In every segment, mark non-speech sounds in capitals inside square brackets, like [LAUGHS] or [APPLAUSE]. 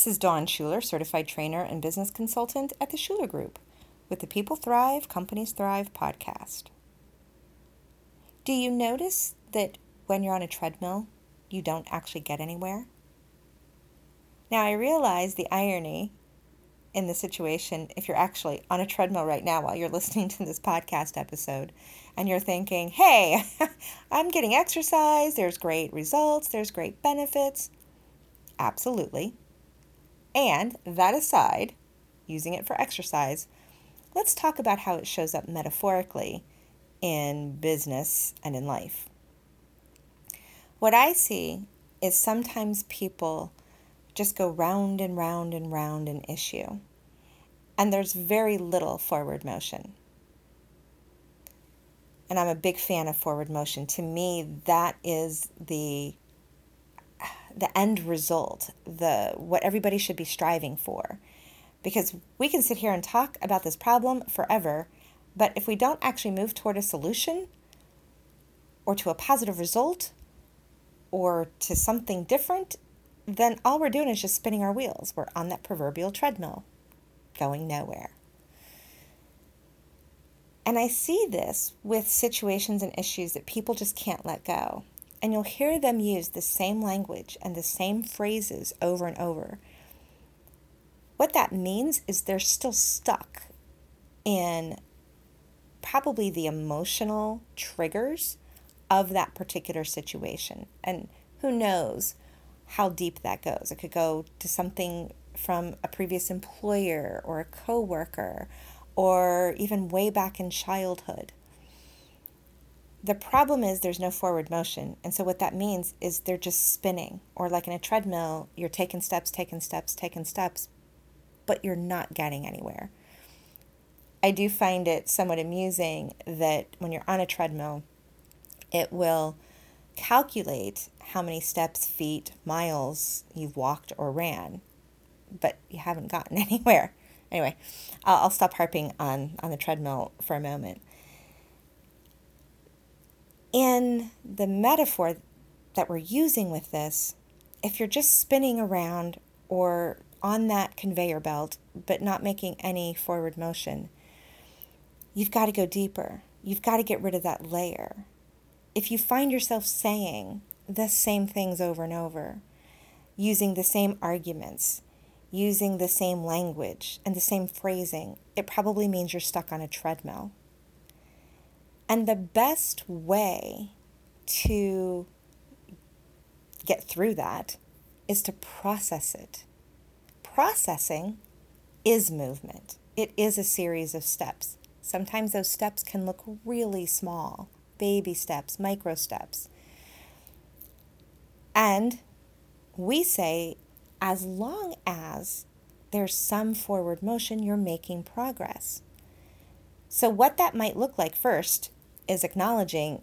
This is Dawn Shuler, certified trainer and business consultant at the Shuler Group with the People Thrive, Companies Thrive podcast. Do you notice that when you're on a treadmill, you don't actually get anywhere? Now, I realize the irony in the situation if you're actually on a treadmill right now while you're [LAUGHS] listening to this podcast episode and you're thinking, hey, [LAUGHS] I'm getting exercise, there's great results, there's great benefits. Absolutely. And that aside, using it for exercise, let's talk about how it shows up metaphorically in business and in life. What I see is sometimes people just go round and round and round an issue, and there's very little forward motion. And I'm a big fan of forward motion. To me, that is the the end result, the what everybody should be striving for. Because we can sit here and talk about this problem forever, but if we don't actually move toward a solution or to a positive result or to something different, then all we're doing is just spinning our wheels. We're on that proverbial treadmill, going nowhere. And I see this with situations and issues that people just can't let go. And you'll hear them use the same language and the same phrases over and over. What that means is they're still stuck in probably the emotional triggers of that particular situation. And who knows how deep that goes? It could go to something from a previous employer or a coworker or even way back in childhood. The problem is there's no forward motion. And so what that means is they're just spinning. Or like in a treadmill, you're taking steps, taking steps, taking steps, but you're not getting anywhere. I do find it somewhat amusing that when you're on a treadmill, it will calculate how many steps, feet, miles you've walked or ran, but you haven't gotten [LAUGHS] anywhere. Anyway, I'll, I'll stop harping on, on the treadmill for a moment in the metaphor that we're using with this, if you're just spinning around or on that conveyor belt, but not making any forward motion, you've got to go deeper. You've got to get rid of that layer. If you find yourself saying the same things over and over, using the same arguments, using the same language and the same phrasing, it probably means you're stuck on a treadmill. And the best way to get through that is to process it. Processing is movement, it is a series of steps. Sometimes those steps can look really small baby steps, micro steps. And we say, as long as there's some forward motion, you're making progress. So, what that might look like first is acknowledging,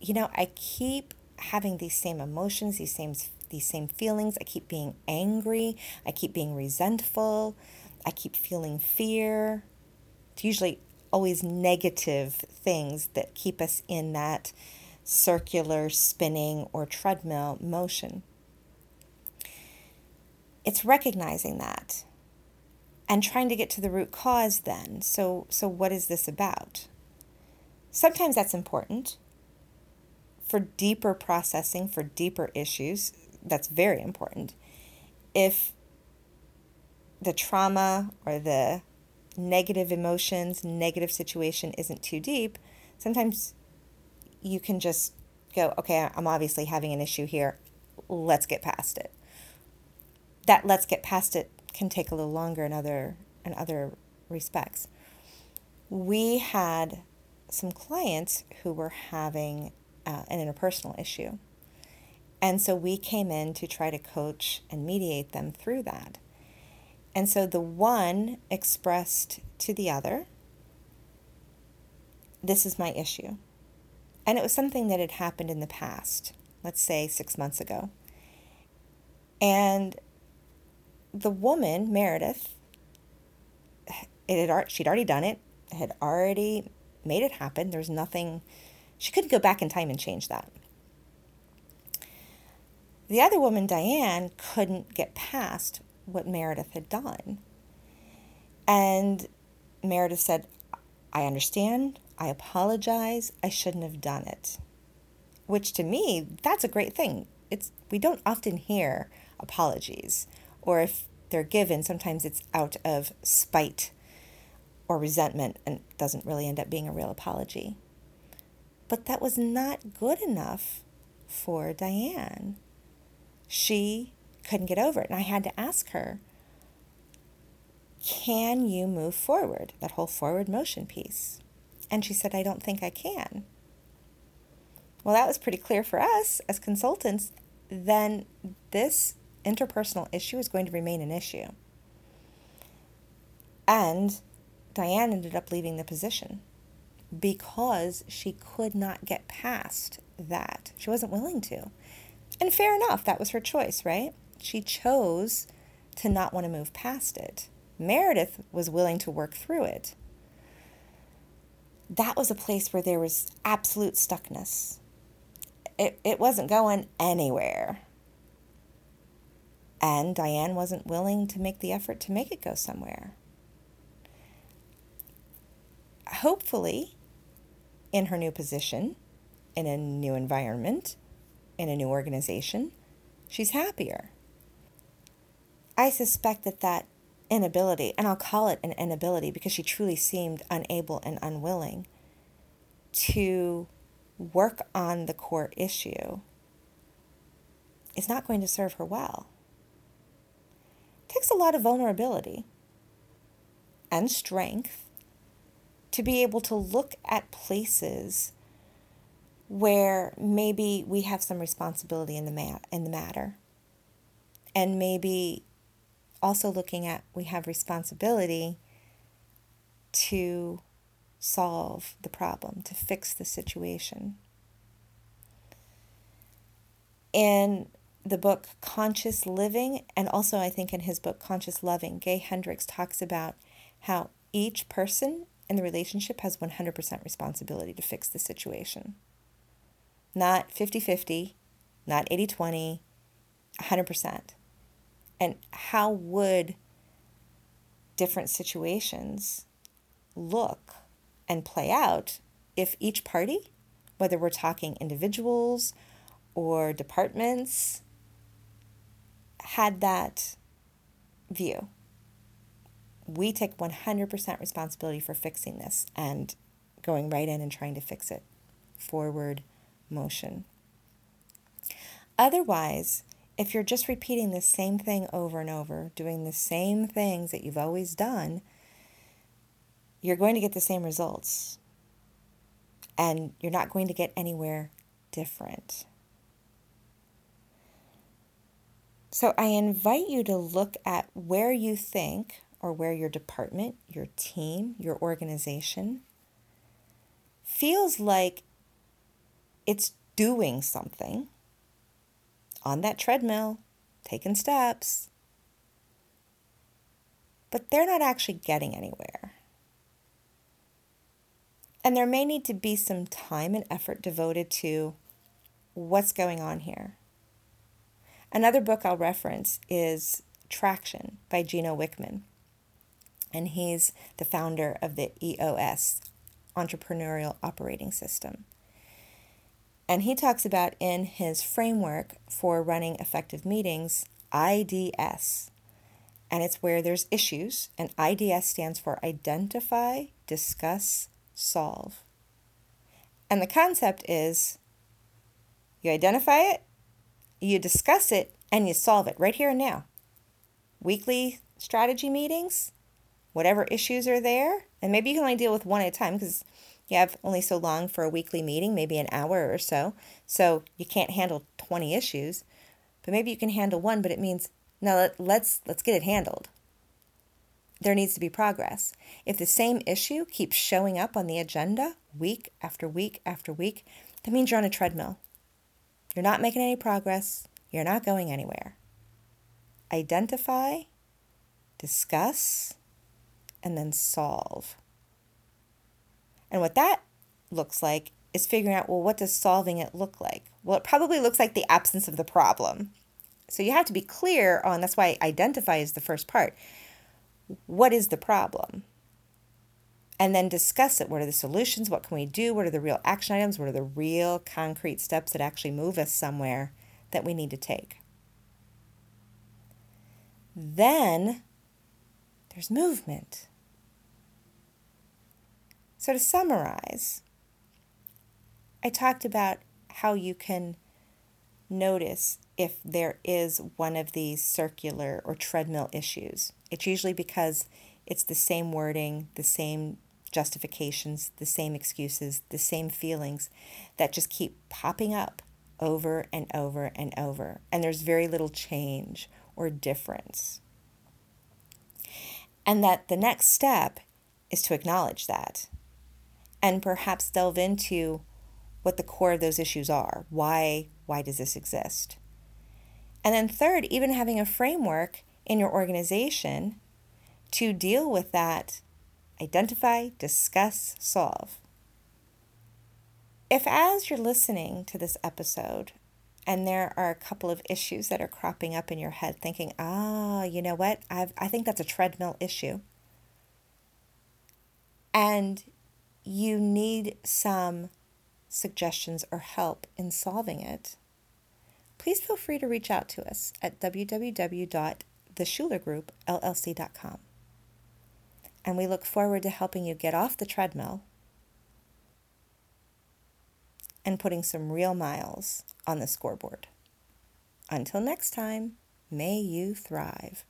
you know, I keep having these same emotions, these same these same feelings. I keep being angry, I keep being resentful, I keep feeling fear. It's usually always negative things that keep us in that circular spinning or treadmill motion. It's recognizing that and trying to get to the root cause then. So so what is this about? Sometimes that's important. For deeper processing, for deeper issues, that's very important. If the trauma or the negative emotions, negative situation isn't too deep, sometimes you can just go, okay, I'm obviously having an issue here. Let's get past it. That let's get past it can take a little longer in other in other respects. We had some clients who were having uh, an interpersonal issue. And so we came in to try to coach and mediate them through that. And so the one expressed to the other, this is my issue. And it was something that had happened in the past, let's say six months ago. And the woman, Meredith, it had, she'd already done it, had already made it happen. There's nothing, she couldn't go back in time and change that. The other woman, Diane, couldn't get past what Meredith had done. And Meredith said, I understand. I apologize. I shouldn't have done it. Which to me, that's a great thing. It's we don't often hear apologies or if they're given, sometimes it's out of spite or resentment and doesn't really end up being a real apology. But that was not good enough for Diane. She couldn't get over it. And I had to ask her, can you move forward? That whole forward motion piece. And she said, I don't think I can. Well, that was pretty clear for us as consultants. Then this interpersonal issue is going to remain an issue. And Diane ended up leaving the position because she could not get past that. She wasn't willing to. And fair enough, that was her choice, right? She chose to not want to move past it. Meredith was willing to work through it. That was a place where there was absolute stuckness. It, it wasn't going anywhere. And Diane wasn't willing to make the effort to make it go somewhere. Hopefully, in her new position, in a new environment, in a new organization, she's happier. I suspect that that inability, and I'll call it an inability because she truly seemed unable and unwilling to work on the core issue, is not going to serve her well. It takes a lot of vulnerability and strength to be able to look at places where maybe we have some responsibility in the mat in the matter. And maybe also looking at we have responsibility to solve the problem to fix the situation. In the book conscious living and also i think in his book conscious loving gay hendricks talks about how each person in the relationship has 100% responsibility to fix the situation. Not 50 50, not 80 20, 100%. And how would different situations look and play out if each party, whether we're talking individuals or departments, had that view? We take 100% responsibility for fixing this and going right in and trying to fix it. Forward motion. Otherwise, if you're just repeating the same thing over and over, doing the same things that you've always done, you're going to get the same results. And you're not going to get anywhere different. So I invite you to look at where you think or where your department, your team, your organization feels like it's doing something on that treadmill, taking steps, but they're not actually getting anywhere. And there may need to be some time and effort devoted to what's going on here. Another book I'll reference is Traction by Gino Wickman and he's the founder of the EOS, Entrepreneurial Operating System. And he talks about in his framework for running effective meetings, IDS. And it's where there's issues, and IDS stands for Identify, Discuss, Solve. And the concept is you identify it, you discuss it, and you solve it right here and now. Weekly strategy meetings, whatever issues are there. And maybe you can only deal with one at a time because you have only so long for a weekly meeting, maybe an hour or so. So you can't handle 20 issues. But maybe you can handle one, but it means now let, let's let's get it handled. There needs to be progress. If the same issue keeps showing up on the agenda week after week after week, that means you're on a treadmill. You're not making any progress. You're not going anywhere. Identify, discuss, and then solve. And what that looks like is figuring out well, what does solving it look like? Well, it probably looks like the absence of the problem. So you have to be clear on that's why identify is the first part. What is the problem? And then discuss it. What are the solutions? What can we do? What are the real action items? What are the real concrete steps that actually move us somewhere that we need to take? Then there's movement. So, to summarize, I talked about how you can notice if there is one of these circular or treadmill issues. It's usually because it's the same wording, the same justifications, the same excuses, the same feelings that just keep popping up over and over and over. And there's very little change or difference. And that the next step is to acknowledge that and perhaps delve into what the core of those issues are. Why why does this exist? And then third, even having a framework in your organization to deal with that identify, discuss, solve. If as you're listening to this episode and there are a couple of issues that are cropping up in your head thinking, "Ah, you know what? I've I think that's a treadmill issue." And you need some suggestions or help in solving it, please feel free to reach out to us at www.theshulergroupllc.com. And we look forward to helping you get off the treadmill and putting some real miles on the scoreboard. Until next time, may you thrive.